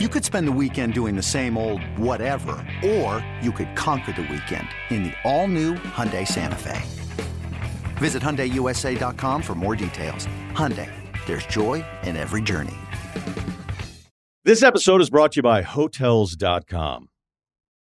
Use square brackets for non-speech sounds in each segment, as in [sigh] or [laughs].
You could spend the weekend doing the same old whatever, or you could conquer the weekend in the all-new Hyundai Santa Fe. Visit HyundaiUSA.com for more details. Hyundai, there's joy in every journey. This episode is brought to you by Hotels.com.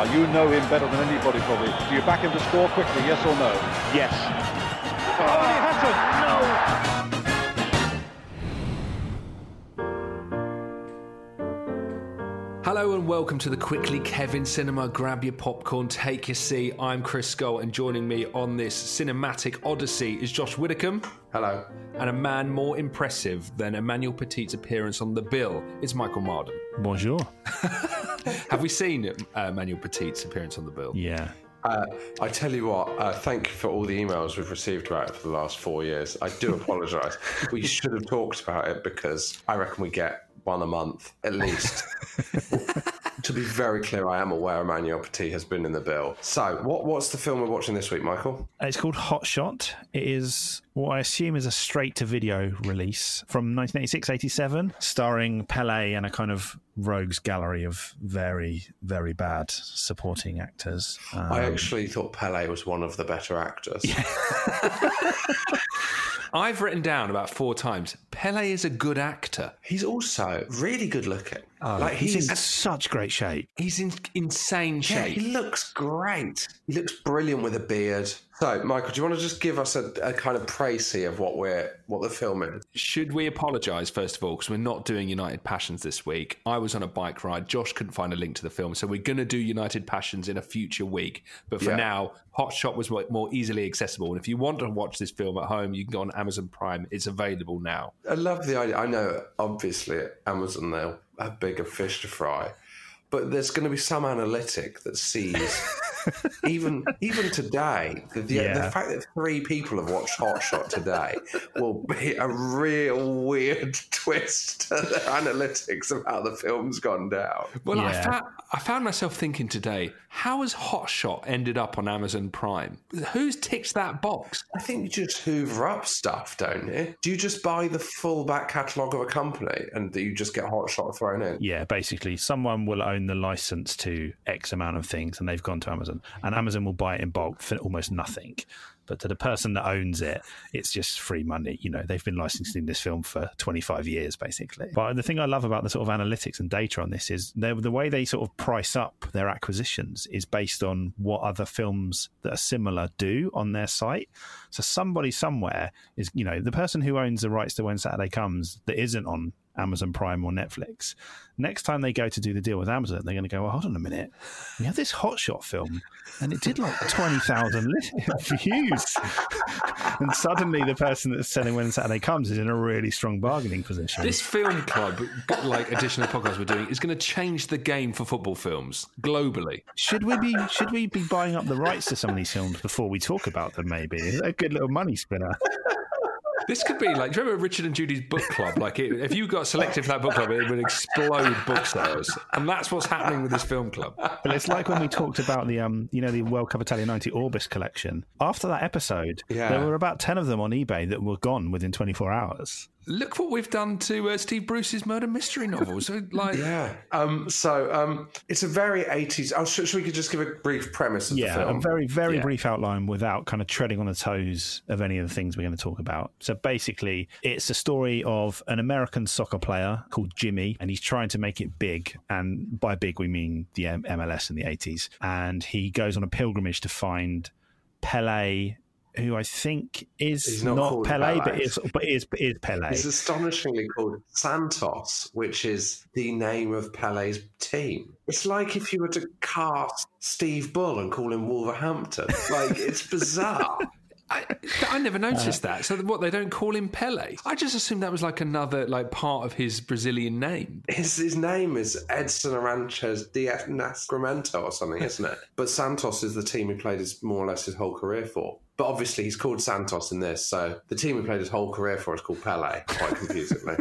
Now, you know him better than anybody probably. Do you back him to score quickly, yes or no? Yes. Oh, he hasn't! No! Hello and welcome to the Quickly Kevin Cinema. Grab your popcorn, take your seat. I'm Chris Scull, and joining me on this cinematic odyssey is Josh Widdicombe. Hello. And a man more impressive than Emmanuel Petit's appearance on The Bill is Michael Marden. Bonjour. [laughs] [laughs] Have we seen uh, Emmanuel Petit's appearance on The Bill? Yeah. Uh, I tell you what, uh, thank you for all the emails we've received about it for the last four years. I do [laughs] apologise. we should have talked about it because I reckon we get one a month at least. [laughs] to be very clear, I am aware Emmanuel Petit has been in the bill. So, what, what's the film we're watching this week, Michael? It's called Hot Shot. It is what I assume is a straight to video release from 1986 87, starring Pele and a kind of rogues gallery of very, very bad supporting actors. Um, I actually thought Pele was one of the better actors. [laughs] [laughs] I've written down about four times Pele is a good actor. He's also really good looking. Oh, like he's, he's in such great shape. He's in insane shape. Yeah, he looks great. He looks brilliant with a beard. So, Michael, do you want to just give us a, a kind of précis of what we're what the film is? Should we apologise first of all because we're not doing United Passions this week? I was on a bike ride. Josh couldn't find a link to the film, so we're going to do United Passions in a future week. But for yeah. now, Hot Shot was more easily accessible, and if you want to watch this film at home, you can go on Amazon Prime. It's available now. I love the idea. I know, obviously, Amazon they'll have bigger fish to fry but there's going to be some analytic that sees [laughs] even even today the, the, yeah. the, fact that three people have watched Hot Shot today will be a real weird [laughs] twist to the analytics of how the film's gone down. Well, yeah. I, found, I found myself thinking today, how has Hot Shot ended up on Amazon Prime? Who's ticked that box? I think you just hoover up stuff, don't you? Do you just buy the full back catalogue of a company and you just get Hot Shot thrown in? Yeah, basically, someone will own the license to X amount of things and they've gone to Amazon, and Amazon will buy it in bulk for almost nothing. But to the person that owns it, it's just free money. You know, they've been licensing this film for 25 years, basically. But the thing I love about the sort of analytics and data on this is the way they sort of price up their acquisitions is based on what other films that are similar do on their site. So somebody somewhere is, you know, the person who owns the rights to When Saturday Comes that isn't on Amazon Prime or Netflix. Next time they go to do the deal with Amazon, they're going to go, well, hold on a minute. We have this Hotshot film and it did like 20,000 [laughs] views. [laughs] and suddenly the person that's selling When Saturday Comes is in a really strong bargaining position. This film club, like additional podcast we're doing, is going to change the game for football films globally. Should we be should we be buying up the rights to some of these films before we talk about them maybe? A good little money spinner? [laughs] This could be like, do you remember Richard and Judy's book club? Like, it, if you got selected for that book club, it would explode book sales, and that's what's happening with this film club. But it's like when we talked about the, um, you know, the World Cup Italia '90 Orbis collection. After that episode, yeah. there were about ten of them on eBay that were gone within 24 hours. Look what we've done to uh, Steve Bruce's murder mystery novel. So, [laughs] like, yeah. Um, so um, it's a very eighties. Oh, should, should, we just give a brief premise of yeah, the film? a very very yeah. brief outline without kind of treading on the toes of any of the things we're going to talk about. So basically, it's a story of an American soccer player called Jimmy, and he's trying to make it big. And by big, we mean the MLS in the eighties. And he goes on a pilgrimage to find Pele who I think is not, not Pele, but is but is is Pele. He's astonishingly called Santos, which is the name of Pele's team. It's like if you were to cast Steve Bull and call him Wolverhampton. Like it's bizarre. [laughs] I, I, never [laughs] noticed uh, that. So what they don't call him Pele? I just assumed that was like another like part of his Brazilian name. His his name is Edson Arantes de Nascimento or something, isn't it? [laughs] but Santos is the team he played his more or less his whole career for. But obviously, he's called Santos in this, so the team he played his whole career for is called Pele, quite [laughs] confusingly.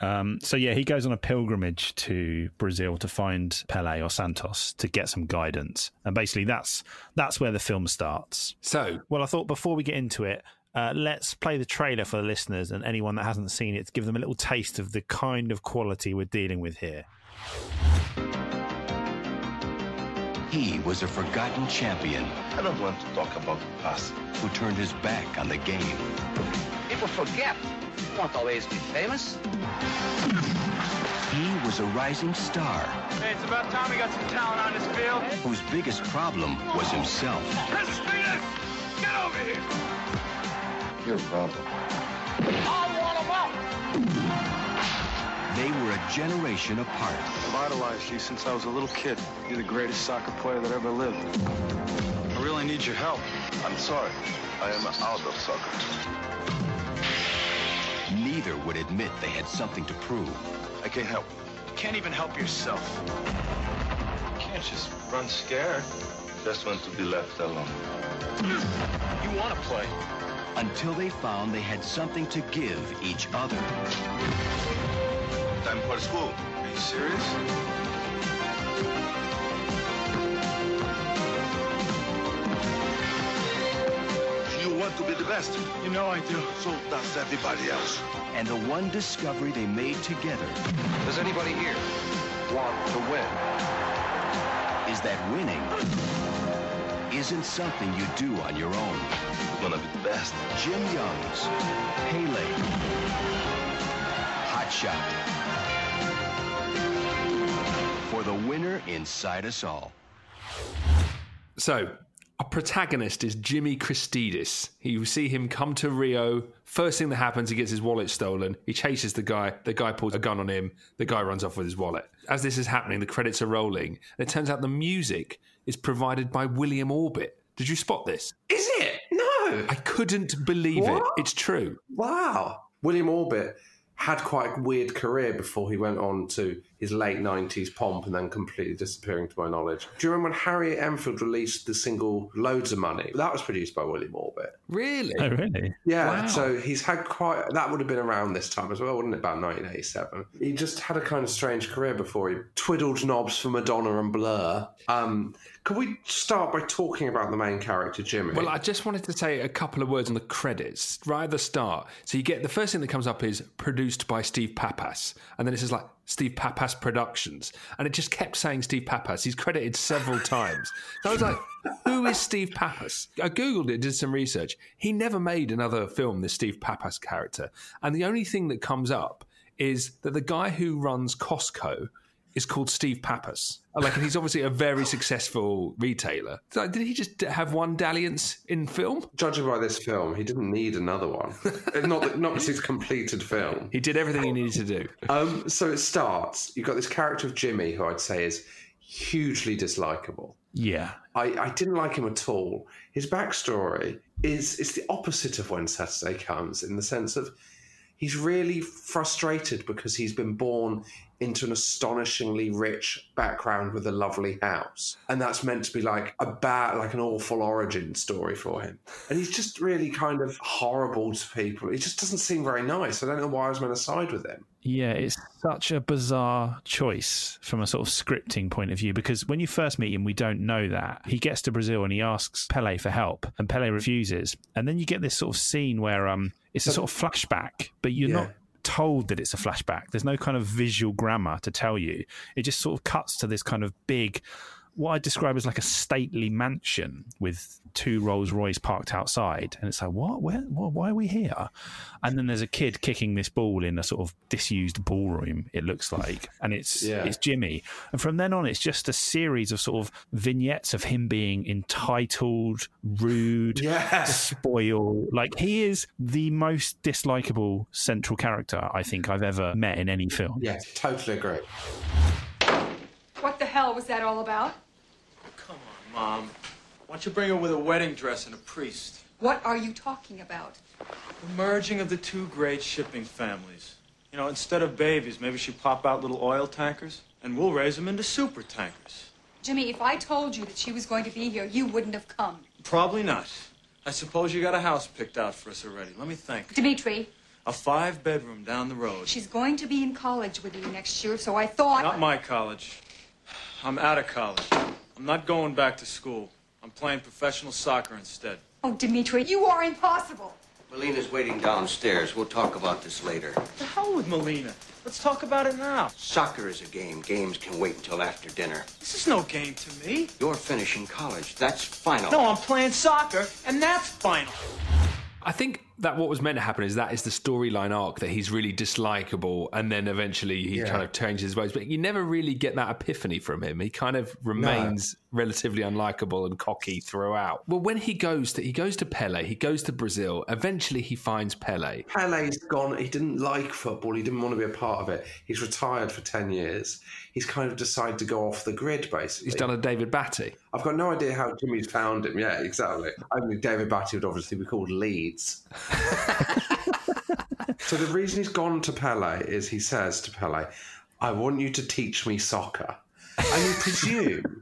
Um, so yeah, he goes on a pilgrimage to Brazil to find Pele or Santos to get some guidance, and basically that's that's where the film starts. So, well, I thought before we get into it, uh, let's play the trailer for the listeners and anyone that hasn't seen it to give them a little taste of the kind of quality we're dealing with here. He was a forgotten champion. I don't want to talk about the past. Who turned his back on the game. People forget. You won't always be famous. He was a rising star. Hey, it's about time we got some talent on this field. Whose biggest problem was himself. Crispinas! Get over here! Your brother. I want him up! They were a generation apart. I've idolized you since I was a little kid. You're the greatest soccer player that ever lived. I really need your help. I'm sorry. I am out of soccer. Neither would admit they had something to prove. I can't help. You can't even help yourself. You can't just run scared. Just want to be left alone. You want to play. Until they found they had something to give each other time for school. Are you serious? Want to be the best? You know I do. So does everybody else. And the one discovery they made together. Does anybody here want to win? Is that winning isn't something you do on your own. One of the best. Jim Youngs Pele. Hot Shot for the winner inside us all. So, our protagonist is Jimmy Christidis. You see him come to Rio. First thing that happens, he gets his wallet stolen. He chases the guy. The guy pulls a gun on him. The guy runs off with his wallet. As this is happening, the credits are rolling. And it turns out the music is provided by William Orbit. Did you spot this? Is it? No. I couldn't believe what? it. It's true. Wow. William Orbit had quite a weird career before he went on to his late 90s pomp and then completely disappearing to my knowledge. Do you remember when Harry Enfield released the single Loadsamoney? That was produced by William Orbit. Really? Oh, really? Yeah. Wow. So he's had quite, that would have been around this time as well, wouldn't it? About 1987. He just had a kind of strange career before he twiddled knobs for Madonna and Blur. Um, could we start by talking about the main character, Jimmy? Well, I just wanted to say a couple of words on the credits right at the start. So you get the first thing that comes up is produced by Steve Pappas, and then it says like Steve Pappas Productions, and it just kept saying Steve Pappas. He's credited several [laughs] times. So I was like, who is Steve Pappas? I googled it, did some research. He never made another film. This Steve Pappas character, and the only thing that comes up is that the guy who runs Costco is called Steve Pappas. Like, and he's obviously a very successful retailer. So did he just have one dalliance in film? Judging by this film, he didn't need another one. [laughs] not that, not his completed film. He did everything he needed to do. Um, so it starts. You've got this character of Jimmy, who I'd say is hugely dislikable. Yeah, I, I didn't like him at all. His backstory is is the opposite of when Saturday comes, in the sense of he's really frustrated because he's been born into an astonishingly rich background with a lovely house. And that's meant to be like a bad, like an awful origin story for him. And he's just really kind of horrible to people. He just doesn't seem very nice. I don't know why I was meant to side with him. Yeah, it's such a bizarre choice from a sort of scripting point of view because when you first meet him, we don't know that. He gets to Brazil and he asks Pele for help, and Pele refuses. And then you get this sort of scene where um, it's a sort of flashback, but you're Yeah. not told that it's a flashback. There's no kind of visual grammar to tell you. It just sort of cuts to this kind of big, what I describe as like a stately mansion with two Rolls Royce parked outside, and it's like, what? Where? What, why are we here? And then there's a kid kicking this ball in a sort of disused ballroom. It looks like, and it's Yeah. it's Jimmy. And from then on, it's just a series of sort of vignettes of him being entitled, rude, Yeah. spoiled. Like he is the most dislikable central character I think I've ever met in any film. Yeah, totally agree. What the hell was that all about? Come on, Mom. Why don't you bring her with a wedding dress and a priest? What are you talking about? The merging of the two great shipping families. You know, instead of babies, maybe she pop out little oil tankers, and we'll raise them into super tankers. Jimmy, if I told you that she was going to be here, you wouldn't have come. Probably not. I suppose you got a house picked out for us already. Let me think. Dimitri, A five bedroom down the road. she's going to be in college with you next year, so I thought. Not my college. I'm out of college. I'm not going back to school. I'm playing professional soccer instead. Oh, Dimitri, you are impossible. Melina's waiting downstairs. We'll talk about this later. The hell with Melina. Let's talk about it now. Soccer is a game. Games can wait until after dinner. This is no game to me. You're finishing college. That's final. No, I'm playing soccer, and that's final. I think that what was meant to happen is that is the storyline arc that he's really dislikable, and then eventually he Yeah. kind of changes his ways. But you never really get that epiphany from him. He kind of remains relatively unlikable and cocky throughout. Well, when he goes to he goes to Pele, he goes to Brazil. Eventually, he finds Pele. Pele's gone. He didn't like football. He didn't want to be a part of it. He's retired for 10 years. He's kind of decided to go off the grid, basically. He's done a David Batty. I've got no idea how Jimmy's found him. Yeah, exactly. Only David Batty would obviously be called Leeds. [laughs] so the reason he's gone to Pele is he says to Pele, I want you to teach me soccer. And you presume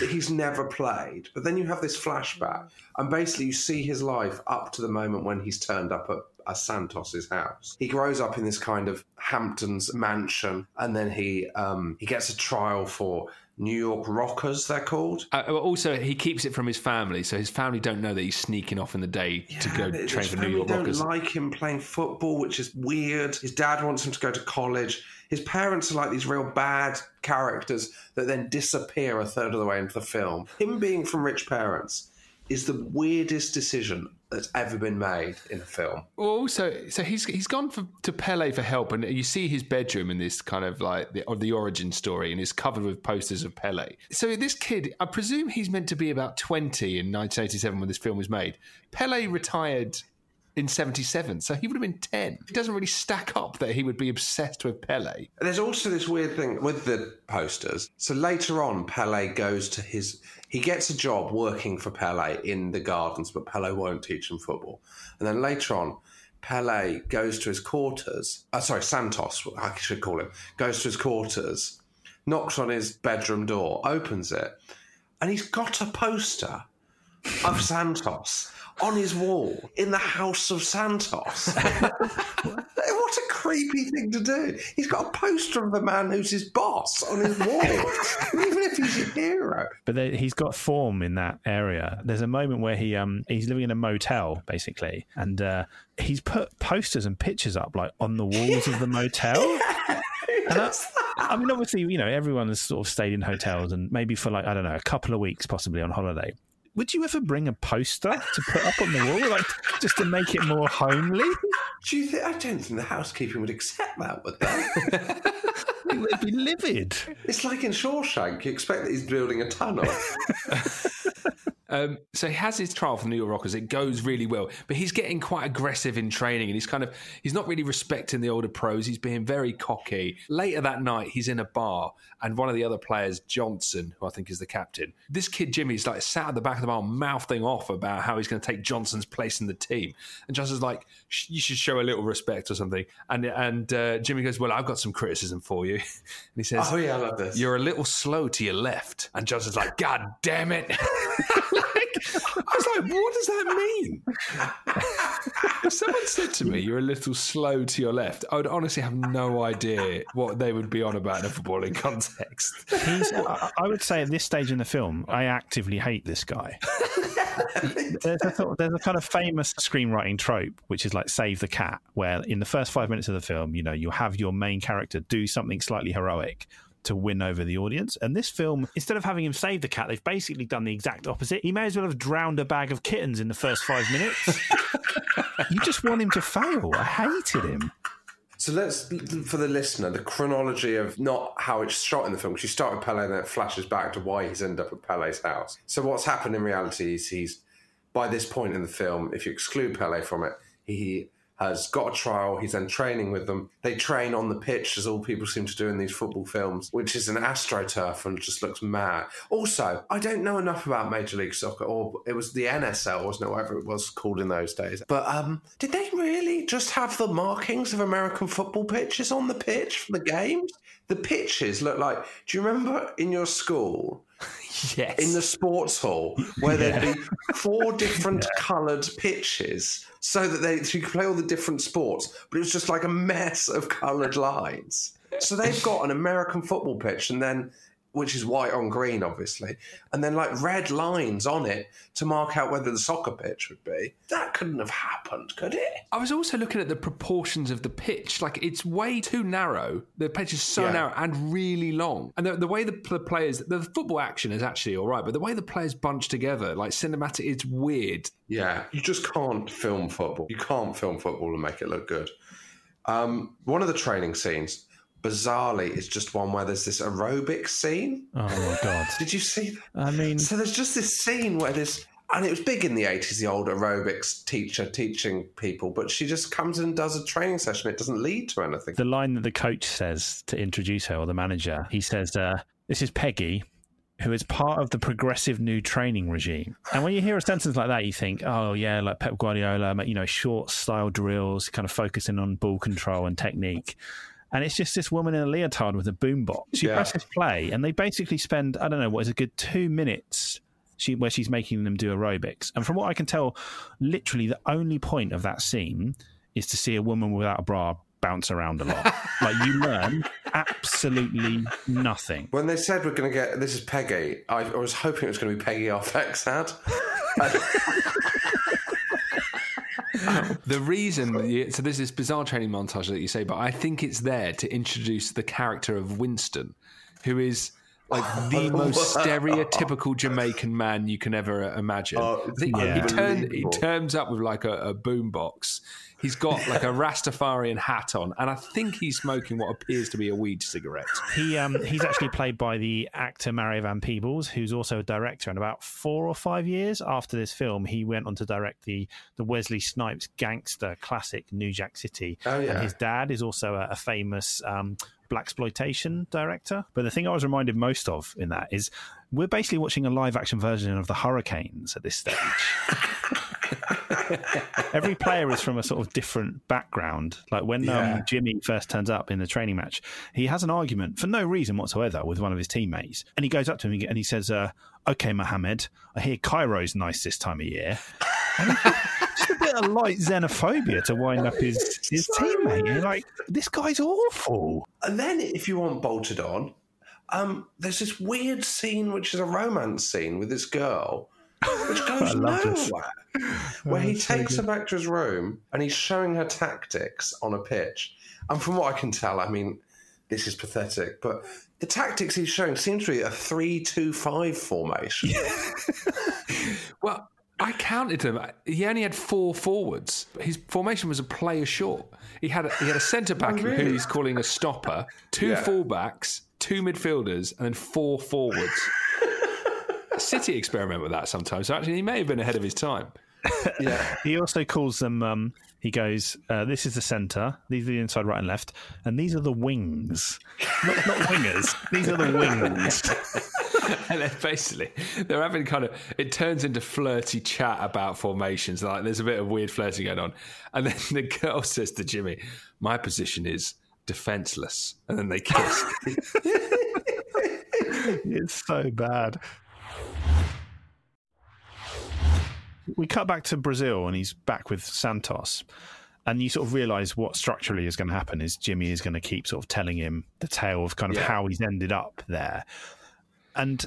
that he's never played. But then you have this flashback, and basically you see his life up to the moment when he's turned up at, Santos's house. He grows up in this kind of Hamptons mansion, and then he um, he gets a trial for New York Rockers, they're called. Uh, also, he keeps it from his family, so his family don't know that he's sneaking off in the day to go train for New York don't Rockers. like him playing football, which is weird. His dad wants him to go to college. His parents are like these real bad characters that then disappear a third of the way into the film. Him being from rich parents is the weirdest decision that's ever been made in a film. Also, so he's he's gone for, to Pele for help, and you see his bedroom in this kind of like the, of the origin story, and it's covered with posters of Pele. So this kid, I presume he's meant to be about twenty in 1987 when this film was made. Pele retired in 77, so he would have been 10. It doesn't really stack up that he would be obsessed with Pele. There's also this weird thing with the posters. So later on, Pele goes to his. He gets a job working for Pele in the gardens, but Pele won't teach him football. And then later on, Pele goes to his quarters. Uh, sorry, Santos, I should call him. Goes to his quarters, knocks on his bedroom door, opens it, and he's got a poster of Santos on his wall in the house of Santos. [laughs] [laughs] what a creepy thing to do. He's got a poster of the man who's his boss on his wall, [laughs] even if he's a hero. But there, he's got form in that area. There's a moment where he um he's living in a motel basically, and uh, he's put posters and pictures up like on the walls of the [laughs] motel. And I, I mean, obviously, you know, everyone has sort of stayed in hotels and maybe for like I don't know, a couple of weeks, possibly on holiday. Would you ever bring a poster [laughs] to put up on the wall, like just to make it more homely? Do you think? I don't think the housekeeping would accept that, would they? [laughs] They'd be livid. It's like in Shawshank. You expect that he's building a tunnel. [laughs] Um, so he has his trial for the New York Rockers. It goes really well, but he's getting quite aggressive in training, and he's kind of he's not really respecting the older pros. He's being very cocky. Later that night, he's in a bar, and one of the other players, Johnson, who I think is the captain, this kid Jimmy's like sat at the back of the bar mouthing off about how he's going to take Johnson's place in the team, and Johnson's like, "You should show a little respect or something." And and uh, Jimmy goes, "Well, I've got some criticism for you," [laughs] and he says, "Oh yeah, I love this. You're a little slow to your left," and Johnson's like, "God damn it." [laughs] I was like, what does that mean? if someone said to me, you're a little slow to your left, I would honestly have no idea what they would be on about in a footballing context. He's, I would say at this stage in the film, I actively hate this guy. there's, a, there's a kind of famous screenwriting trope, which is like save the cat, where in the first five minutes of the film, you know, you have your main character do something slightly heroic to win over the audience. And this film, instead of having him save the cat, they've basically done the exact opposite. He may as well have drowned a bag of kittens in the first five minutes. you just want him to fail. I hated him. So let's, for the listener, the chronology of not how it's shot in the film, because you start with Pele and then it flashes back to why he's ended up at Pele's house. So what's happened in reality is he's, by this point in the film, if you exclude Pele from it, he has got a trial. He's then training with them. They train on the pitch, as all people seem to do in these football films, which is an astroturf and just looks mad. Also, I don't know enough about Major League Soccer, or it was the NSL, wasn't it? Whatever it was called in those days. But um, did they really just have the markings of American football pitches on the pitch for the games? The pitches look like. Do you remember in your school? [laughs] Yes. In the sports hall, where yeah. there'd be [laughs] four different yeah. coloured pitches so that they so you could play all the different sports, but it was just like a mess of coloured lines. So they've got an American football pitch, and then which is white on green, obviously, and then like red lines on it to mark out whether the soccer pitch would be. That couldn't have happened, could it? I was also looking at the proportions of the pitch. Like it's way too narrow. The pitch is so yeah. narrow and really long. And the, the way the, the, players, the football action is actually all right, but the way the players bunch together, like cinematic, it's weird. Yeah, you just can't film football. You can't film football and make it look good. Um, one of the training scenes bizarrely is just one where there's this aerobic scene. Oh my god! [laughs] Did you see? That? I mean, so there's just this scene where this, and it was big in the eighties. The old aerobics teacher teaching people, but she just comes and does a training session. It doesn't lead to anything. The line that the coach says to introduce her, or the manager, he says, uh, "This is Peggy." Who is part of the progressive new training regime? And when you hear a sentence like that, you think, "Oh yeah, like Pep Guardiola, you know, short style drills, kind of focusing on ball control and technique." And it's just this woman in a leotard with a boombox. She yeah. presses play, and they basically spend I don't know what is a good two minutes. She, where she's making them do aerobics, and from what I can tell, literally the only point of that scene is to see a woman without a bra bounce around a lot. [laughs] like you learn absolutely nothing. When they said we're going to get this is Peggy, I, I was hoping it was going to be Peggy Arphaxad. [laughs] the reason, so there's this bizarre training montage that you say, but I think it's there to introduce the character of Winston, who is like [laughs] the most stereotypical Jamaican man you can ever imagine. Oh, yeah. he, he turns up with like a, a boombox He's got [laughs] like a Rastafarian hat on, and I think he's smoking what appears to be a weed cigarette. He um, he's actually played by the actor Mario Van Peebles, who's also a director. And about four or five years after this film, he went on to direct the the Wesley Snipes gangster classic New Jack City. Oh yeah. And his dad is also a, a famous um, black exploitation director. But the thing I was reminded most of in that is we're basically watching a live action version of the Hurricanes at this stage. [laughs] Every player is from a sort of different background. Like when um, yeah. um, Jimmy first turns up in the training match, he has an argument for no reason whatsoever with one of his teammates, and he goes up to him and he says, uh, "Okay, Mohammed, I hear Cairo's nice this time of year." [laughs] a bit of light xenophobia to wind up his his teammate. You're like, this guy's awful. And then, if you want bolted on, um, there's this weird scene which is a romance scene with this girl which [laughs] goes nowhere. Where he takes her back to his room and he's showing her tactics on a pitch. And from what I can tell, I mean, this is pathetic, but the tactics he's showing seem to be a three-two-five formation. [laughs] well, I counted him. He only had four forwards. His formation was a player short. He had a, he had a centre back oh, really? who he's calling a stopper, two yeah. fullbacks, two midfielders, and then four forwards. [laughs] City experiment with that sometimes. So actually, he may have been ahead of his time. [laughs] Yeah. He also calls them. Um, he goes, uh, "This is the centre. These are the inside, right, and left, and these are the wings. Not, not wingers. These are the wings." [laughs] and then basically they're having kind of it turns into flirty chat about formations. Like there's a bit of weird flirting going on, and then the girl says to Jimmy, "My position is defenseless," and then they kiss. [laughs] it's so bad. We cut back to Brazil, and he's back with Santos. And you sort of realize what structurally is going to happen is Jimmy is going to keep sort of telling him the tale of kind of Yeah. how he's ended up there. And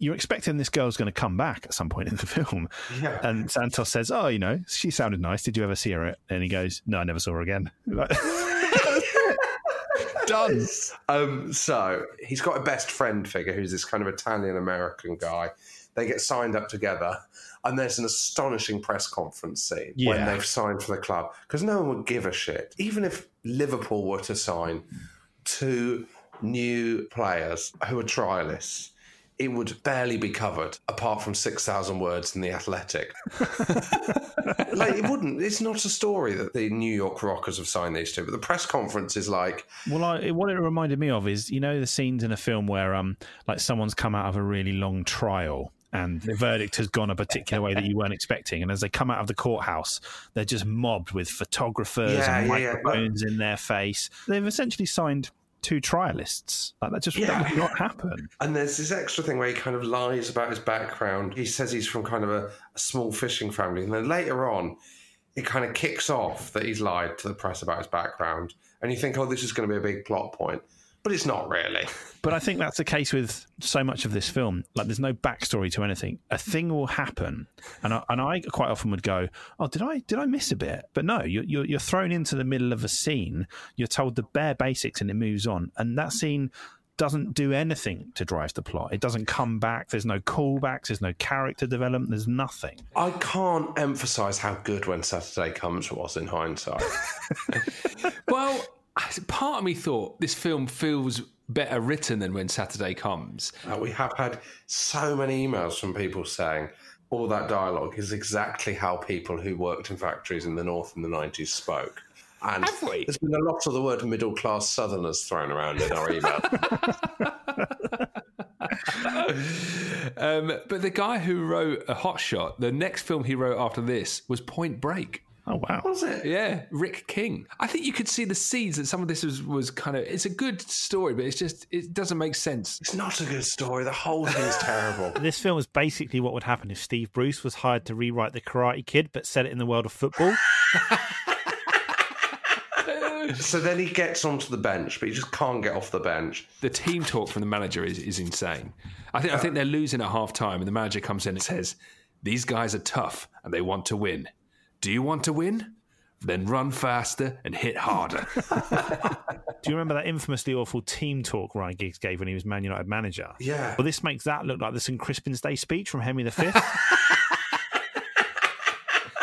you're expecting this girl's going to come back at some point in the [laughs] film. Yeah. And Santos says, Oh, you know, she sounded nice. Did you ever see her? And he goes, No, I never saw her again. Like- [laughs] Done. Um, so he's got a best friend figure who's this kind of Italian American guy. They get signed up together, and there's an astonishing press conference scene when they've signed for the club because no one would give a shit. Even if Liverpool were to sign two new players who are trialists, it would barely be covered apart from 6,000 words in The Athletic. [laughs] like, it wouldn't. It's not a story that the New York Rockers have signed these two, but the press conference is like, Well, I, what it reminded me of is you know the scenes in a film where um like someone's come out of a really long trial and the verdict has gone a particular way that you weren't expecting, and as they come out of the courthouse, they're just mobbed with photographers Yeah, and yeah, yeah. microphones in their face. They've essentially signed two trialists. Like that just that Yeah. would not happen. And there's this extra thing where he kind of lies about his background. He says he's from kind of a, a small fishing family. And then later on, it kind of kicks off that he's lied to the press about his background. And you think, oh, this is going to be a big plot point. But it's not really. But I think that's the case with so much of this film. Like, there's no backstory to anything. A thing will happen, and I, and I quite often would go, "Oh, did I did I miss a bit?" But no, you're, you're you're thrown into the middle of a scene. You're told the bare basics, and it moves on. And that scene doesn't do anything to drive the plot. It doesn't come back. There's no callbacks. There's no character development. There's nothing. I can't emphasize how good When Saturday Comes was in hindsight. [laughs] well, part of me thought this film feels better written than when Saturday comes. Uh, we have had so many emails from people saying all that dialogue is exactly how people who worked in factories in the north in the 90s spoke. And there's been a lot of the word middle class southerners thrown around in our email. [laughs] [laughs] Um, but the guy who wrote A Hot Shot, the next film he wrote after this was Point Break. Oh wow! Was it? Yeah, Rick King. I think you could see the seeds that some of this was, was kind of. It's a good story, but it's just it doesn't make sense. It's not a good story. The whole thing's terrible. [laughs] This film is basically what would happen if Steve Bruce was hired to rewrite The Karate Kid, but set it in the world of football. [laughs] So then he gets onto the bench, but he just can't get off the bench. The team talk from the manager is, is insane. I think I think they're losing at half time, and the manager comes in and says, "These guys are tough and they want to win. Do you want to win? Then run faster and hit harder." [laughs] Do you remember that infamously awful team talk Ryan Giggs gave when he was Man United manager? Yeah. Well, this makes that look like the St Crispin's Day speech from Henry V. [laughs]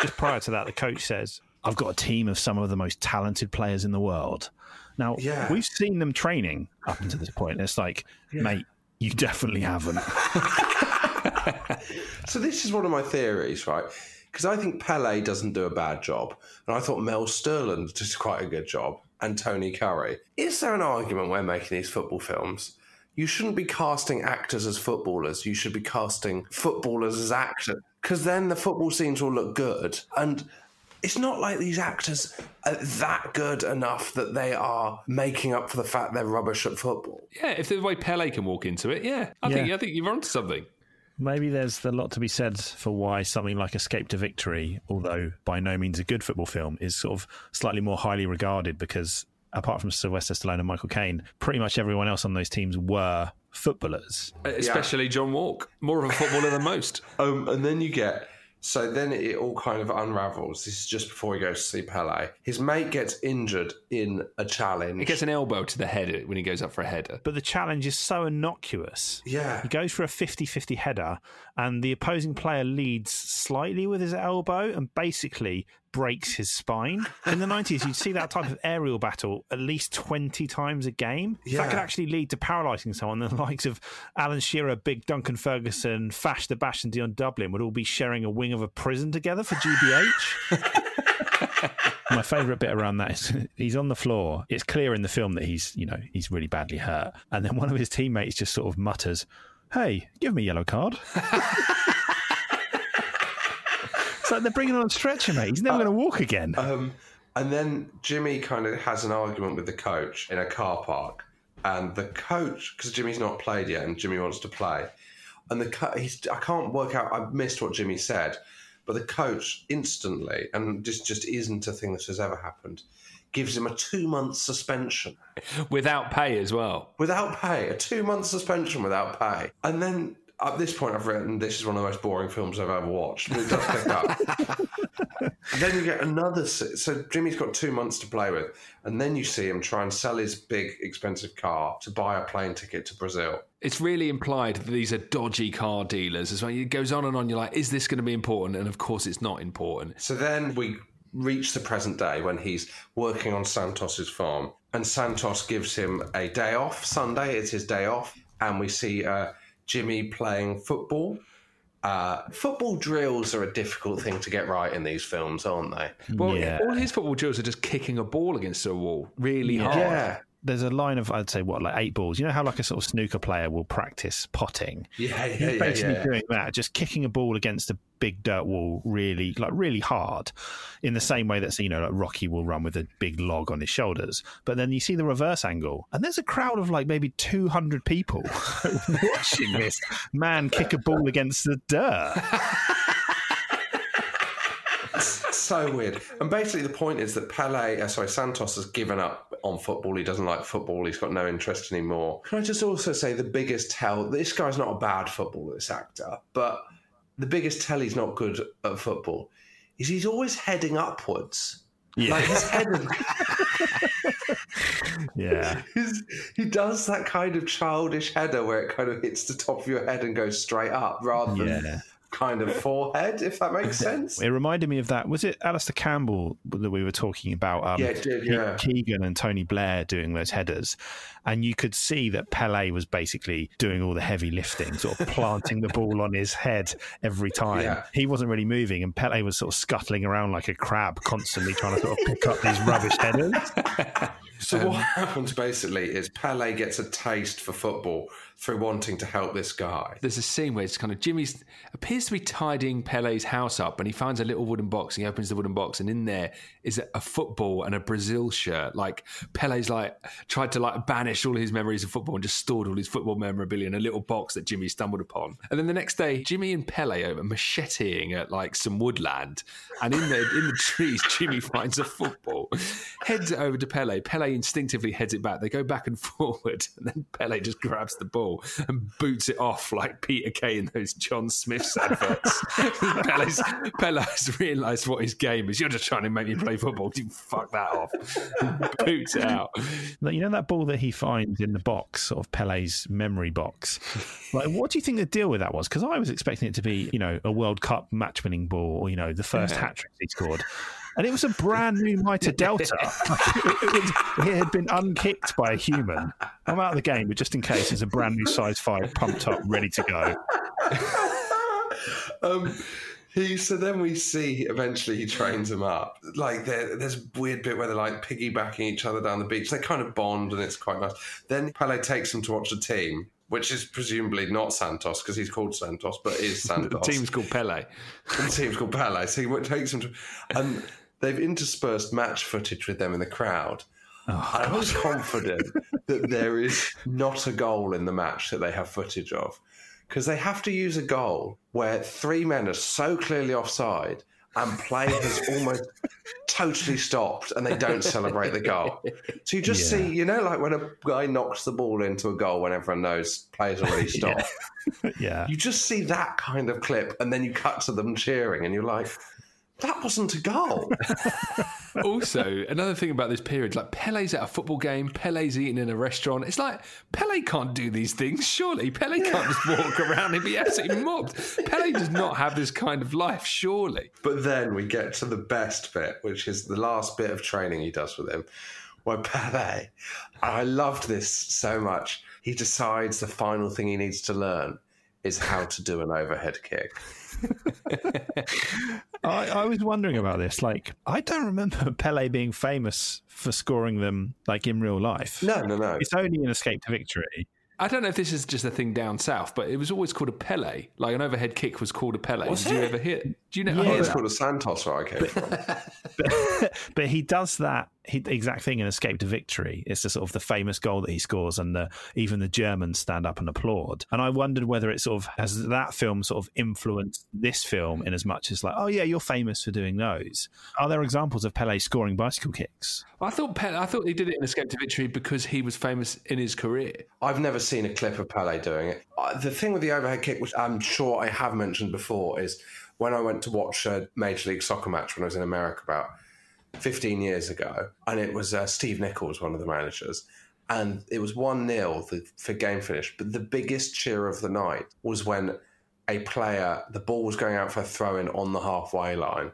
Just prior to that, the coach says, I've got a team of some of the most talented players in the world. Now, Yeah. we've seen them training up until this point. and It's like, mate, you definitely haven't. [laughs] So this is one of my theories, right? Because I think Pele doesn't do a bad job, and I thought Mel Sterling did quite a good job, and Tony Curry. Is there an argument when making these football films? You shouldn't be casting actors as footballers. You should be casting footballers as actors, because then the football scenes will look good. And it's not like these actors are that good enough that they are making up for the fact they're rubbish at football. yeah, if the way Pele can walk into it, yeah, I think I think you're onto something. Maybe there's a lot to be said for why something like Escape to Victory, although by no means a good football film, is sort of slightly more highly regarded because apart from Sylvester Stallone and Michael Caine, pretty much everyone else on those teams were footballers. Especially John Wark, more of a footballer than most. Um, and then you get so then it all kind of unravels. This is just before he goes to see Pele. His mate gets injured in a challenge. He gets an elbow to the head when he goes up for a header. But the challenge is so innocuous. Yeah. He goes for a 50 50 header, and the opposing player leads slightly with his elbow and basically breaks his spine. In the 90s, you'd see that type of aerial battle at least 20 times a game. Yeah. That could actually lead to paralysing someone. The likes of Alan Shearer, Big Duncan Ferguson, Fash the Bash, and Dion Dublin would all be sharing a wing of a prison together for GBH. [laughs] My favourite bit around that is [laughs] he's on the floor. It's clear in the film that he's, you know, he's really badly hurt. And then one of his teammates just sort of mutters, Hey, give me a yellow card. [laughs] it's like they're bringing on a stretcher, mate. He's never going to walk again. Um, and then Jimmy kind of has an argument with the coach in a car park, and the coach because Jimmy's not played yet, and Jimmy wants to play, and the co- he's I can't work out. I missed what Jimmy said, but the coach instantly, and this just isn't a thing that has ever happened, gives him a two month suspension without pay as well. Without pay, a two month suspension without pay, and then. At this point, I've written this is one of the most boring films I've ever watched, but it does pick up. [laughs] then you get another. So Jimmy's got two months to play with, and then you see him try and sell his big, expensive car to buy a plane ticket to Brazil. It's really implied that these are dodgy car dealers as well. It goes on and on. You're like, is this going to be important? And of course, it's not important. So then we reach the present day when he's working on Santos's farm, and Santos gives him a day off. Sunday is his day off, and we see uh, Jimmy playing football. Uh, football drills are a difficult thing to get right in these films, aren't they? Well, all his football drills are just kicking a ball against a wall really hard. Yeah. There's a line of, I'd say, what, like eight balls. You know how, like, a sort of snooker player will practice potting? [laughs] Yeah, yeah, He's yeah, basically yeah. doing that, just kicking a ball against a big dirt wall really, like, really hard, in the same way that, you know, like Rocky will run with a big log on his shoulders. But then you see the reverse angle, and there's a crowd of, like, maybe 200 people [laughs] watching this man kick a ball against the dirt. [laughs] so weird. And basically, the point is that Pele, uh, sorry, Santos has given up on football. He doesn't like football. He's got no interest anymore. Can I just also say the biggest tell? This guy's not a bad footballer, this actor, but the biggest tell he's not good at football is he's always heading upwards. Yeah. Like his head. [laughs] yeah. His, he does that kind of childish header where it kind of hits the top of your head and goes straight up rather than Yeah. Kind of forehead, if that makes sense. It reminded me of that. Was it Alastair Campbell that we were talking about? Um, Yeah, it did, yeah. Keegan and Tony Blair doing those headers. And you could see that Pele was basically doing all the heavy lifting, sort of planting the ball on his head every time. Yeah. He wasn't really moving, and Pele was sort of scuttling around like a crab, constantly trying to sort of pick up these rubbish headers. [laughs] So Um, what happens basically is Pele gets a taste for football through wanting to help this guy. There's a scene where it's kind of Jimmy's appears to be tidying Pele's house up, and he finds a little wooden box. And he opens the wooden box, and in there is a football and a Brazil shirt. Like Pele's like tried to like banish all his memories of football and just stored all his football memorabilia in a little box that Jimmy stumbled upon. And then the next day, Jimmy and Pele are macheteing at like some woodland, and in the in the trees, [laughs] Jimmy finds a football, heads it over to Pele. Pele instinctively heads it back. They go back and [laughs] forward, and then Pele just grabs the ball and boots it off like Peter Kay in those John Smith's adverts. Pele's, Pele has realised what his game is. You're just trying to make me play football. You fuck that off. [laughs] boots it out. You know that ball that he finds in the box, sort of Pele's memory box. Like, what do you think the deal with that was? Because I was expecting it to be, you know, a World Cup match-winning ball, or you know, the first Yeah. hat trick he scored. And it was a brand new Mitre Delta. Like, [laughs] it, it was- it had been unkicked by a human. I'm out of the game, but just in case, it's a brand new size five, pumped up, ready to go. [laughs] um, he so then we see eventually he trains him up. Like there's a weird bit where they're like piggybacking each other down the beach. They kind of bond and it's quite nice. Then Pele takes him to watch the team, which is presumably not Santos because he's called Santos, but is [laughs] The Santos. team's called Pele. the team's called Pele. So he takes them to, and they've interspersed match footage with them in the crowd. Oh, I was confident that there is not a goal in the match that they have footage of because they have to use a goal where three men are so clearly offside and play has [laughs] almost totally stopped and they don't celebrate the goal. So you just Yeah. see, you know, like when a guy knocks the ball into a goal when everyone knows play's already [laughs] stopped. [laughs] yeah. You just see that kind of clip and then you cut to them cheering and you're like, that wasn't a goal. [laughs] also, another thing about this period, like Pele's at a football game, Pele's eating in a restaurant. It's like Pele can't do these things. Surely Pele yeah. can't just [laughs] walk around and be absolutely mobbed. Pele does not have this kind of life. Surely. But then we get to the best bit, which is the last bit of training he does with him, where Pele. I loved this so much. He decides the final thing he needs to learn is how to do an overhead kick. [laughs] I, I, was wondering about this. Like, I don't remember [laughs] Pele being famous for scoring them like in real life. No, no, no. It's only an escape to victory. I don't know if this is just a thing down south, but it was always called a Pele. Like an overhead kick was called a Pele. Was Did it? you ever hear? Do you know? Yeah, it's called a Santos where I came but, from. [laughs] But, but, he does that he, exact thing in Escape to Victory. It's the sort of the famous goal that he scores, and the, even the Germans stand up and applaud. And I wondered whether it sort of has that film sort of influenced this film in as much as like, oh yeah, you're famous for doing those. Are there examples of Pele scoring bicycle kicks? I thought Pele, I thought he did it in Escape to Victory because he was famous in his career. I've never seen a clip of Pele doing it. Uh, the thing with the overhead kick, which I'm sure I have mentioned before, is when I went to watch a Major League Soccer match when I was in America about 15 years ago, and it was uh, Steve Nicol, one of the managers, and it was 1 0 for game finish. But the biggest cheer of the night was when a player, the ball was going out for a throw in on the halfway line,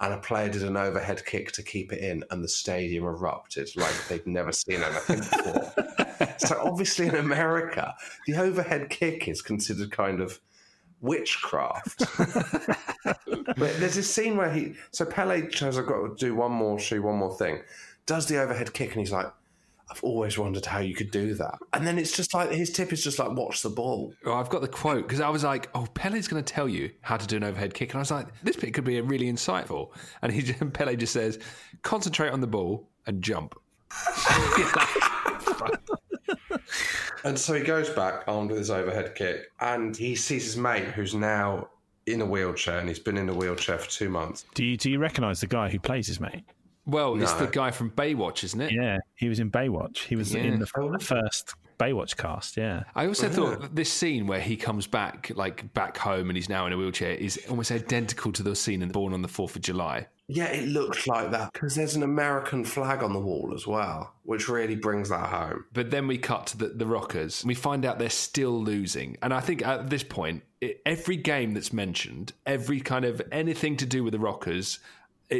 and a player did an overhead kick to keep it in, and the stadium erupted like they'd never seen anything before. [laughs] so, obviously, in America, the overhead kick is considered kind of witchcraft. [laughs] but there's this scene where he, so Pele says, I've got to do one more shoe, one more thing, does the overhead kick, and he's like, I've always wondered how you could do that. And then it's just like his tip is just like watch the ball. Oh, I've got the quote because I was like, "Oh, Pele's going to tell you how to do an overhead kick," and I was like, "This bit could be really insightful." And he [laughs] Pele just says, "Concentrate on the ball and jump." [laughs] and so he goes back armed with his overhead kick, and he sees his mate who's now in a wheelchair, and he's been in a wheelchair for two months. Do you do you recognise the guy who plays his mate? Well, no. it's the guy from Baywatch, isn't it? Yeah, he was in Baywatch. He was yeah. in the first Baywatch cast, yeah. I also oh, thought this scene where he comes back, like back home, and he's now in a wheelchair, is almost identical to the scene in Born on the Fourth of July. Yeah, it looked like that because there's an American flag on the wall as well, which really brings that home. But then we cut to the, the Rockers. We find out they're still losing. And I think at this point, it, every game that's mentioned, every kind of anything to do with the Rockers,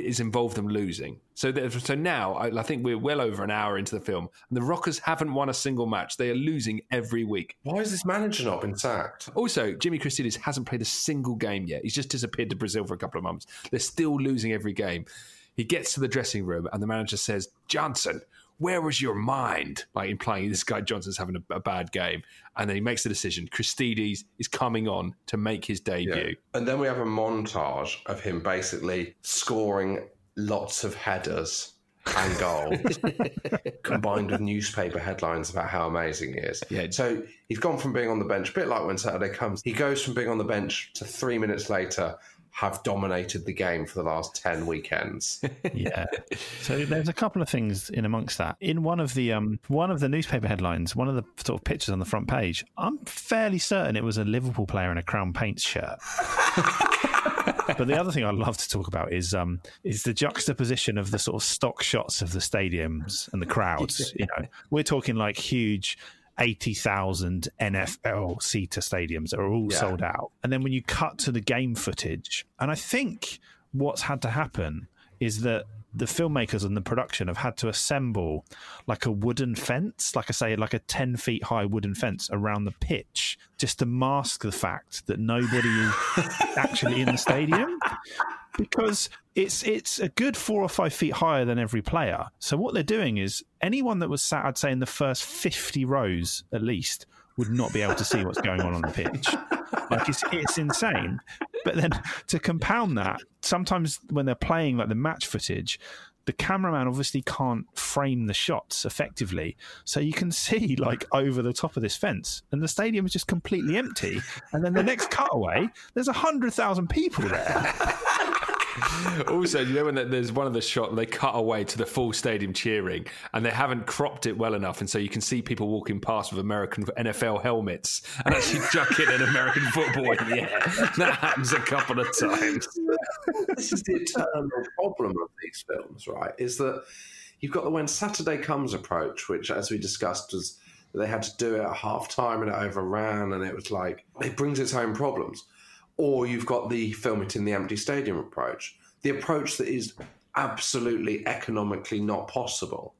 is involved them losing. So, so now I, I, think we're well over an hour into the film, and the Rockers haven't won a single match. They are losing every week. Why is this manager not been sacked? Also, Jimmy Christidis hasn't played a single game yet. He's just disappeared to Brazil for a couple of months. They're still losing every game. He gets to the dressing room, and the manager says, "Johnson, where was your mind? Like implying this guy Johnson's having a, a, bad game. And then he makes the decision. Christidis is coming on to make his debut. Yeah. And then we have a montage of him basically scoring lots of headers and [laughs] goals combined with newspaper headlines about how amazing he is. Yeah. So he's gone from being on the bench, a bit like when Saturday comes, he goes from being on the bench to three minutes later have dominated the game for the last 10 weekends. [laughs] yeah. So there's a couple of things in amongst that. In one of the um one of the newspaper headlines, one of the sort of pictures on the front page, I'm fairly certain it was a Liverpool player in a Crown Paints shirt. [laughs] but the other thing I'd love to talk about is um is the juxtaposition of the sort of stock shots of the stadiums and the crowds. [laughs] You know, we're talking like huge 80,000 NFL seater stadiums that are all yeah. sold out. And then when you cut to the game footage, and I think what's had to happen is that the filmmakers and the production have had to assemble like a wooden fence, like I say, like a 10 feet high wooden fence around the pitch just to mask the fact that nobody is [laughs] actually in the stadium because it's it's a good four or five feet higher than every player. So what they're doing is anyone that was sat, I'd say, in the first fifty rows at least, would not be able to see what's going on on the pitch. Like it's it's insane. But then to compound that, sometimes when they're playing like the match footage, the cameraman obviously can't frame the shots effectively. So you can see like over the top of this fence, and the stadium is just completely empty. And then the next cutaway, there's a hundred thousand people there. Also, you know when there's one of the shot they cut away to the full stadium cheering, and they haven't cropped it well enough, and so you can see people walking past with American NFL helmets and actually jucking an American football in the air. That happens a couple of times. this is the eternal problem of these films, right? Is that you've got the when Saturday comes approach, which, as we discussed, was they had to do it at half time and it overran, and it was like it brings its own problems or you've got the film it in the empty stadium approach. The approach that is absolutely economically not possible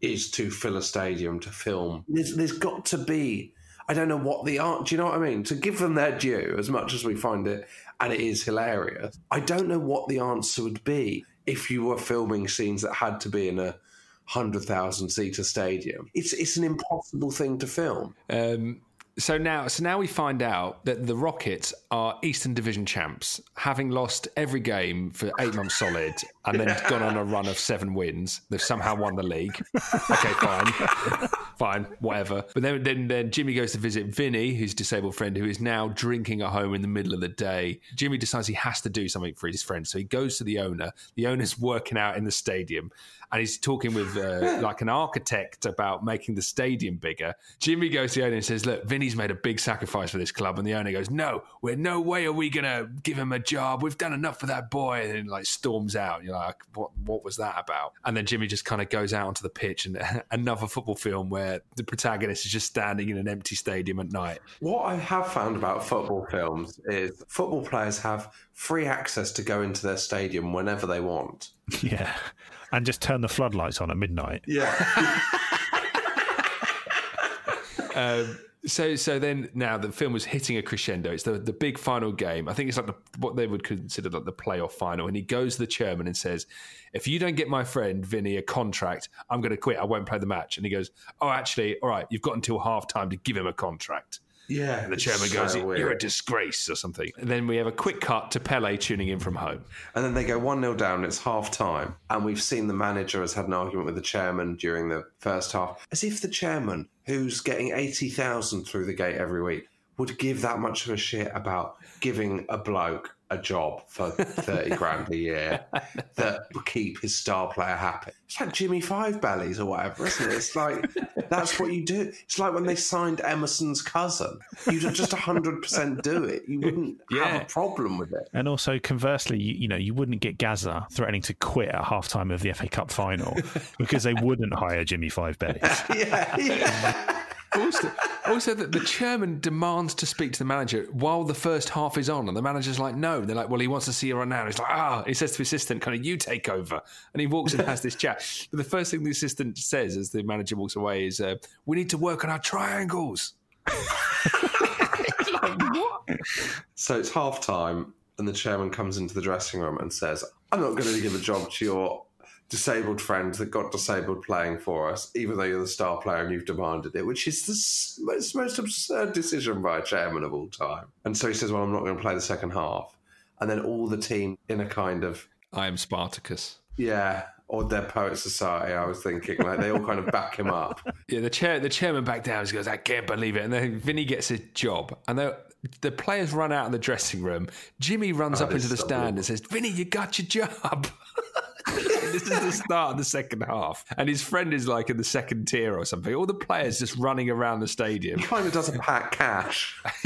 is to fill a stadium to film. There's, there's got to be, I don't know what the art, do you know what I mean? To give them their due, as much as we find it, and it is hilarious, I don't know what the answer would be if you were filming scenes that had to be in a hundred thousand seater stadium. It's it's an impossible thing to film. Um, so now, so now we find out that the Rockers are Eastern Division champs, having lost every game for eight months solid, and then gone on a run of seven wins. They've somehow won the league. okay, fine, [laughs] fine, whatever. But then, then, then Jimmy goes to visit Vinny, his disabled friend, who is now drinking at home in the middle of the day. Jimmy decides he has to do something for his friend, so he goes to the owner. The owner's [laughs] working out in the stadium, and he's talking with uh, [laughs] like an architect about making the stadium bigger. Jimmy goes to the owner and says, "Look, Vinny's made a big sacrifice for this club," and the owner goes, "No, we're no way are we gonna give him a job. We've done enough for that boy." And then, like storms out. And you're like, "What? What was that about?" And then Jimmy just kind of goes out onto the pitch and [laughs] another football film where the protagonist is just standing in an empty stadium at night. What I have found about football films is football players have free access to go into their stadium whenever they want. [laughs] Yeah and just turn the floodlights on at midnight. Yeah. [laughs] um, so so then now the film was hitting a crescendo. It's the the big final game. I think it's like the, what they would consider like the playoff final. And he goes to the chairman and says, "If you don't get my friend Vinny a contract, I'm going to quit. I won't play the match." And he goes, "Oh, actually, all right. You've got until half time to give him a contract." Yeah. And the chairman so goes, weird. You're a disgrace or something. And then we have a quick cut to Pele tuning in from home. And then they go 1 0 down, it's half time. And we've seen the manager has had an argument with the chairman during the first half. As if the chairman, who's getting 80,000 through the gate every week, would give that much of a shit about giving a bloke a job for 30 [laughs] grand a year that keep his star player happy. It's like Jimmy Five Bellies or whatever, isn't it? It's like, that's what you do. It's like when they signed Emerson's cousin. You'd just 100% do it. You wouldn't yeah. have a problem with it. And also, conversely, you, you know, you wouldn't get Gazza threatening to quit at halftime of the FA Cup final [laughs] because they wouldn't hire Jimmy Five Bellies. [laughs] yeah, yeah also, also that the chairman demands to speak to the manager while the first half is on, and the manager's like, "No." And they're like, "Well, he wants to see you right now." And he's like, "Ah." He says to his assistant, "Kind of, you take over." And he walks and has this chat. But the first thing the assistant says as the manager walks away is, uh, "We need to work on our triangles." [laughs] like, what? So it's half time, and the chairman comes into the dressing room and says, "I'm not going to give a job to your disabled friends that got disabled playing for us, even though you're the star player and you've demanded it, which is the most, most absurd decision by a chairman of all time. And so he says, Well, I'm not going to play the second half. And then all the team in a kind of. I am Spartacus. Yeah, or their poet society. I was thinking like they all kind of back him up. [laughs] Yeah, the chair, the chairman back down. He goes, "I can't believe it." And then Vinny gets a job, and the players run out of the dressing room. Jimmy runs oh, up into the stand and says, "Vinny, you got your job." [laughs] [laughs] this is the start of the second half, and his friend is like in the second tier or something. All the players just running around the stadium. He kind of does a pack cash, [laughs]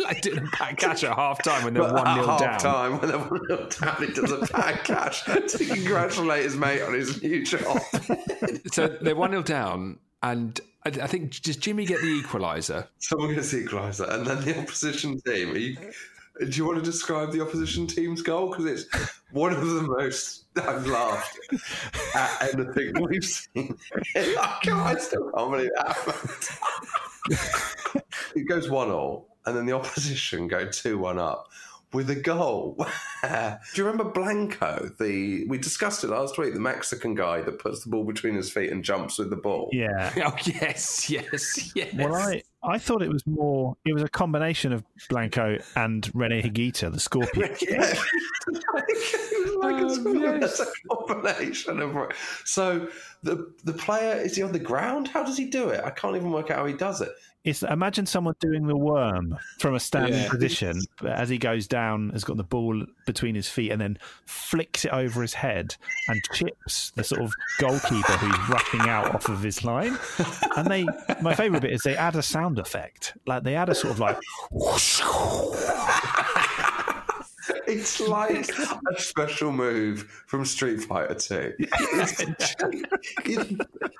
like doing a pack cash at half time when they're one 0 down. Half time when they're one 0 down, he does a pack cash to congratulate his mate on his new job. [laughs] so they're one 0 down, and I, think does Jimmy get the equaliser? Someone gets the equaliser, and then the opposition team. You, do you want to describe the opposition team's goal? Because it's one of the most I've laughed at anything we've seen. I still can't believe that [laughs] it goes one all, and then the opposition go two one up with a goal. [laughs] Do you remember Blanco? The we discussed it last week. The Mexican guy that puts the ball between his feet and jumps with the ball. Yeah. [laughs] Oh yes, yes, yes. Well, I I thought it was more. It was a combination of Blanco and Rene Higuita, the Scorpion. [laughs] yeah. Like um, yes. [laughs] a combination of. So the the player is he on the ground? How does he do it? I can't even work out how he does it. It's imagine someone doing the worm from a standing yeah. position as he goes down, has got the ball between his feet and then flicks it over his head and chips the sort of goalkeeper who's rushing out off of his line. And they, my favourite bit is they add a sound effect, like they add a sort of like. [laughs] Whoosh, it's like [laughs] a special move from Street Fighter 2.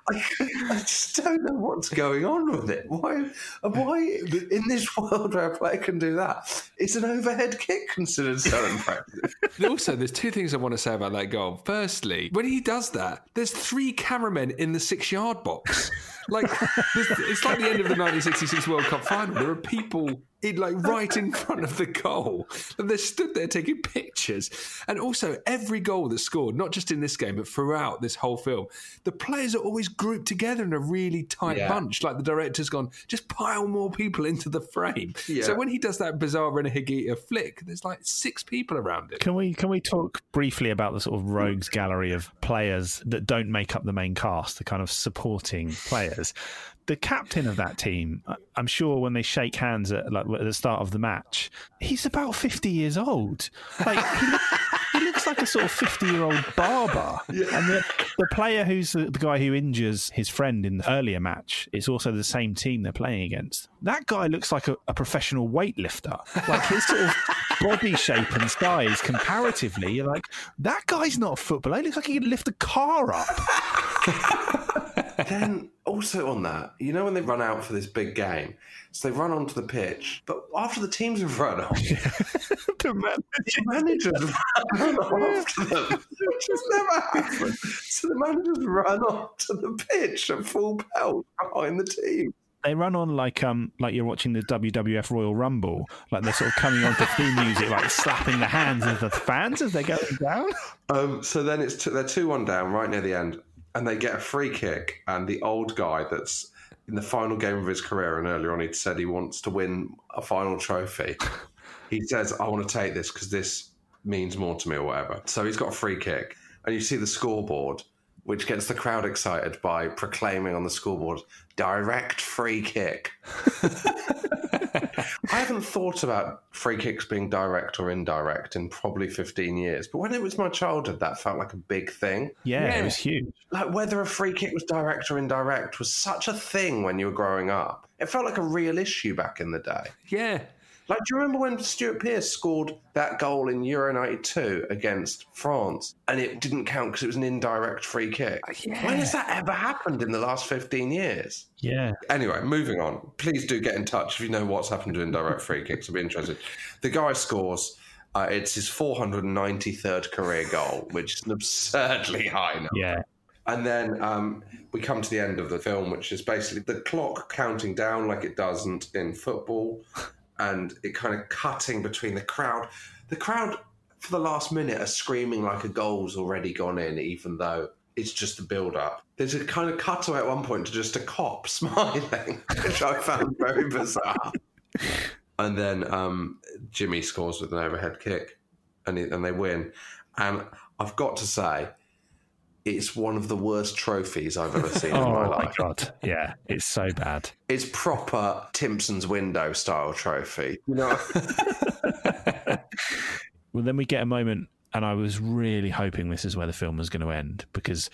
I, I, just don't know what's going on with it. Why, why in this world where a player can do that, is an overhead kick considered so [laughs] impressive? also, there's two things I want to say about that goal. Firstly, when he does that, there's three cameramen in the six yard box. [laughs] Like, it's like the end of the 1966 World Cup final. There are people in like right in front of the goal. And they're stood there taking pictures. And also, every goal that's scored, not just in this game, but throughout this whole film, the players are always grouped together in a really tight yeah. bunch. Like the director's gone, just pile more people into the frame. Yeah. So when he does that bizarre René Higuita flick, there's like six people around it. Can we can we talk briefly about the sort of rogues gallery of players that don't make up the main cast, the kind of supporting players? The captain of that team, I'm sure when they shake hands at like at the start of the match, he's about 50 years old. Like he, look, he looks like a sort of 50 year old barber. Yeah. And the, the player who's the, the, guy who injures his friend in the earlier match is also the same team they're playing against. That guy looks like a, a professional weightlifter. Like his sort of body shape and size comparatively, you're like, that guy's not a footballer. He looks like he could lift a car up. Then [laughs] also on that, you know when they run out for this big game, so they run onto the pitch, but after the teams have run off, [laughs] the, [laughs] the managers run after them. Which has never happened. So the managers run onto the pitch at full pelt behind the team they run on like um like you're watching the WWF Royal Rumble, like they're sort of coming on to theme music, like slapping the hands of the fans as they're going down. Um, so then it's they they're two one down right near the end, and they get a free kick, and the old guy that's in the final game of his career, and earlier on he'd said he wants to win a final trophy. [laughs] he says, "I want to take this because this means more to me, or whatever." So he's got a free kick, and you see the scoreboard, which gets the crowd excited by proclaiming on the scoreboard, "Direct free kick." [laughs] I haven't thought about free kicks being direct or indirect in probably 15 years, but when it was my childhood, that felt like a big thing. Yeah, yeah. it was huge. Like whether a free kick was direct or indirect was such a thing when you were growing up. It felt like a real issue back in the day. Yeah. Like, do you remember when Stuart Pearce scored that goal in Euro 92 against France and it didn't count because it was an indirect free kick? Yeah. When has that ever happened in the last 15 years? Yeah. Anyway, moving on. Please do get in touch if you know what's happened to indirect free kicks. I'd be interested. The guy scores. Uh, it's his 493rd career goal, which is an absurdly high number. Yeah. And then um, we come to the end of the film, which is basically the clock counting down like it doesn't in football and it kind of cutting between the crowd. The crowd for the last minute are screaming like a goal's already gone in, even though it's just a build up. There's a kind of cutaway at one point to just a cop [laughs] smiling, which I found very bizarre. And then um, Jimmy scores with an overhead kick, and, he, and they win. And I've got to say, it's one of the worst trophies I've ever seen oh, in my life. Oh my god! Yeah, it's so bad. It's proper Timpson's window style trophy. You know. [laughs] well, then we get a moment, and I was really hoping this is where the film was going to end because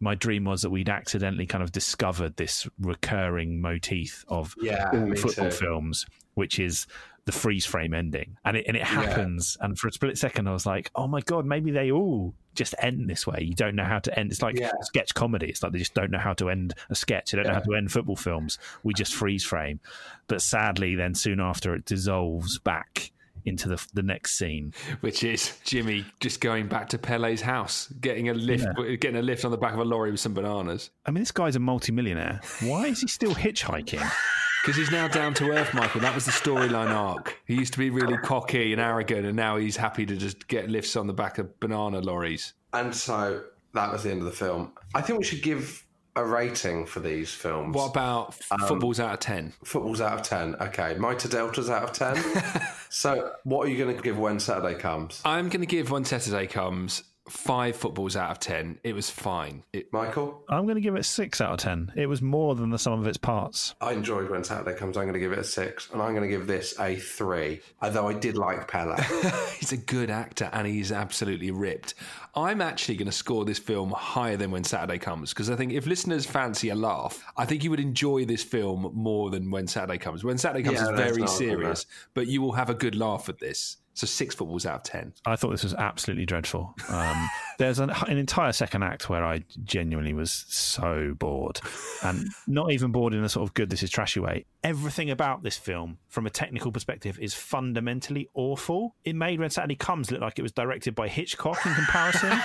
my dream was that we'd accidentally kind of discovered this recurring motif of yeah, football too. films, which is the freeze frame ending, and it and it happens. Yeah. And for a split second, I was like, "Oh my god, maybe they all just end this way. You don't know how to end. It's like yeah. sketch comedy. It's like they just don't know how to end a sketch. They don't yeah. know how to end football films. We just freeze frame. But sadly, then soon after, it dissolves back into the the next scene, which is Jimmy just going back to Pele's house, getting a lift, yeah. getting a lift on the back of a lorry with some bananas. I mean, this guy's a multimillionaire. Why is he still hitchhiking? [laughs] Because he's now down to earth, Michael. That was the storyline arc. He used to be really cocky and arrogant, and now he's happy to just get lifts on the back of banana lorries. And so that was the end of the film. I think we should give a rating for these films. What about um, footballs out of 10? Footballs out of 10. Okay. Mitre Deltas out of 10. [laughs] so, what are you going to give When Saturday Comes? I'm going to give When Saturday Comes five footballs out of ten. It was fine. It, Michael? I'm going to give it six out of ten. It was more than the sum of its parts. I enjoyed when Saturday comes. I'm going to give it a six, and I'm going to give this a three. Although I did like Pele. [laughs] he's a good actor, and he's absolutely ripped. I'm actually going to score this film higher than When Saturday Comes because I think if listeners fancy a laugh, I think you would enjoy this film more than When Saturday Comes. When Saturday Comes yeah, is very serious, but you will have a good laugh at this. So six footballs out of ten. I thought this was absolutely dreadful. Um, [laughs] there's an, an, entire second act where I genuinely was so bored, and not even bored in a sort of good this is trashy way. Everything about this film, from a technical perspective, is fundamentally awful. It made When Saturday Comes look like it was directed by Hitchcock in comparison. [laughs]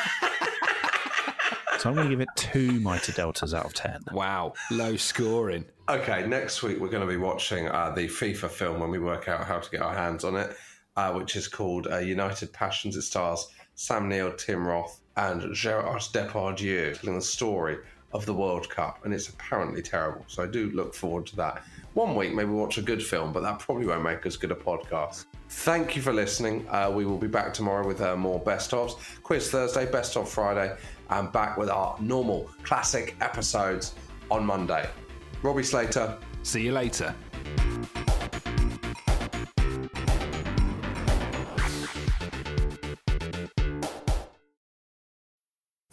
so I'm going to give it two Mitre Deltas out of ten. Wow, low scoring. Okay, next week we're going to be watching uh, the FIFA film when we work out how to get our hands on it uh, which is called uh, United Passions. It stars Sam Neill, Tim Roth, and Gerard Depardieu, telling the story of the World Cup, and it's apparently terrible. So I do look forward to that. One week, maybe watch a good film, but that probably won't make as good a podcast. Thank you for listening. Uh, we will be back tomorrow with uh, more best ofs. Quiz Thursday, best of Friday, and back with our normal classic episodes on Monday. Robbie Slater. See you later.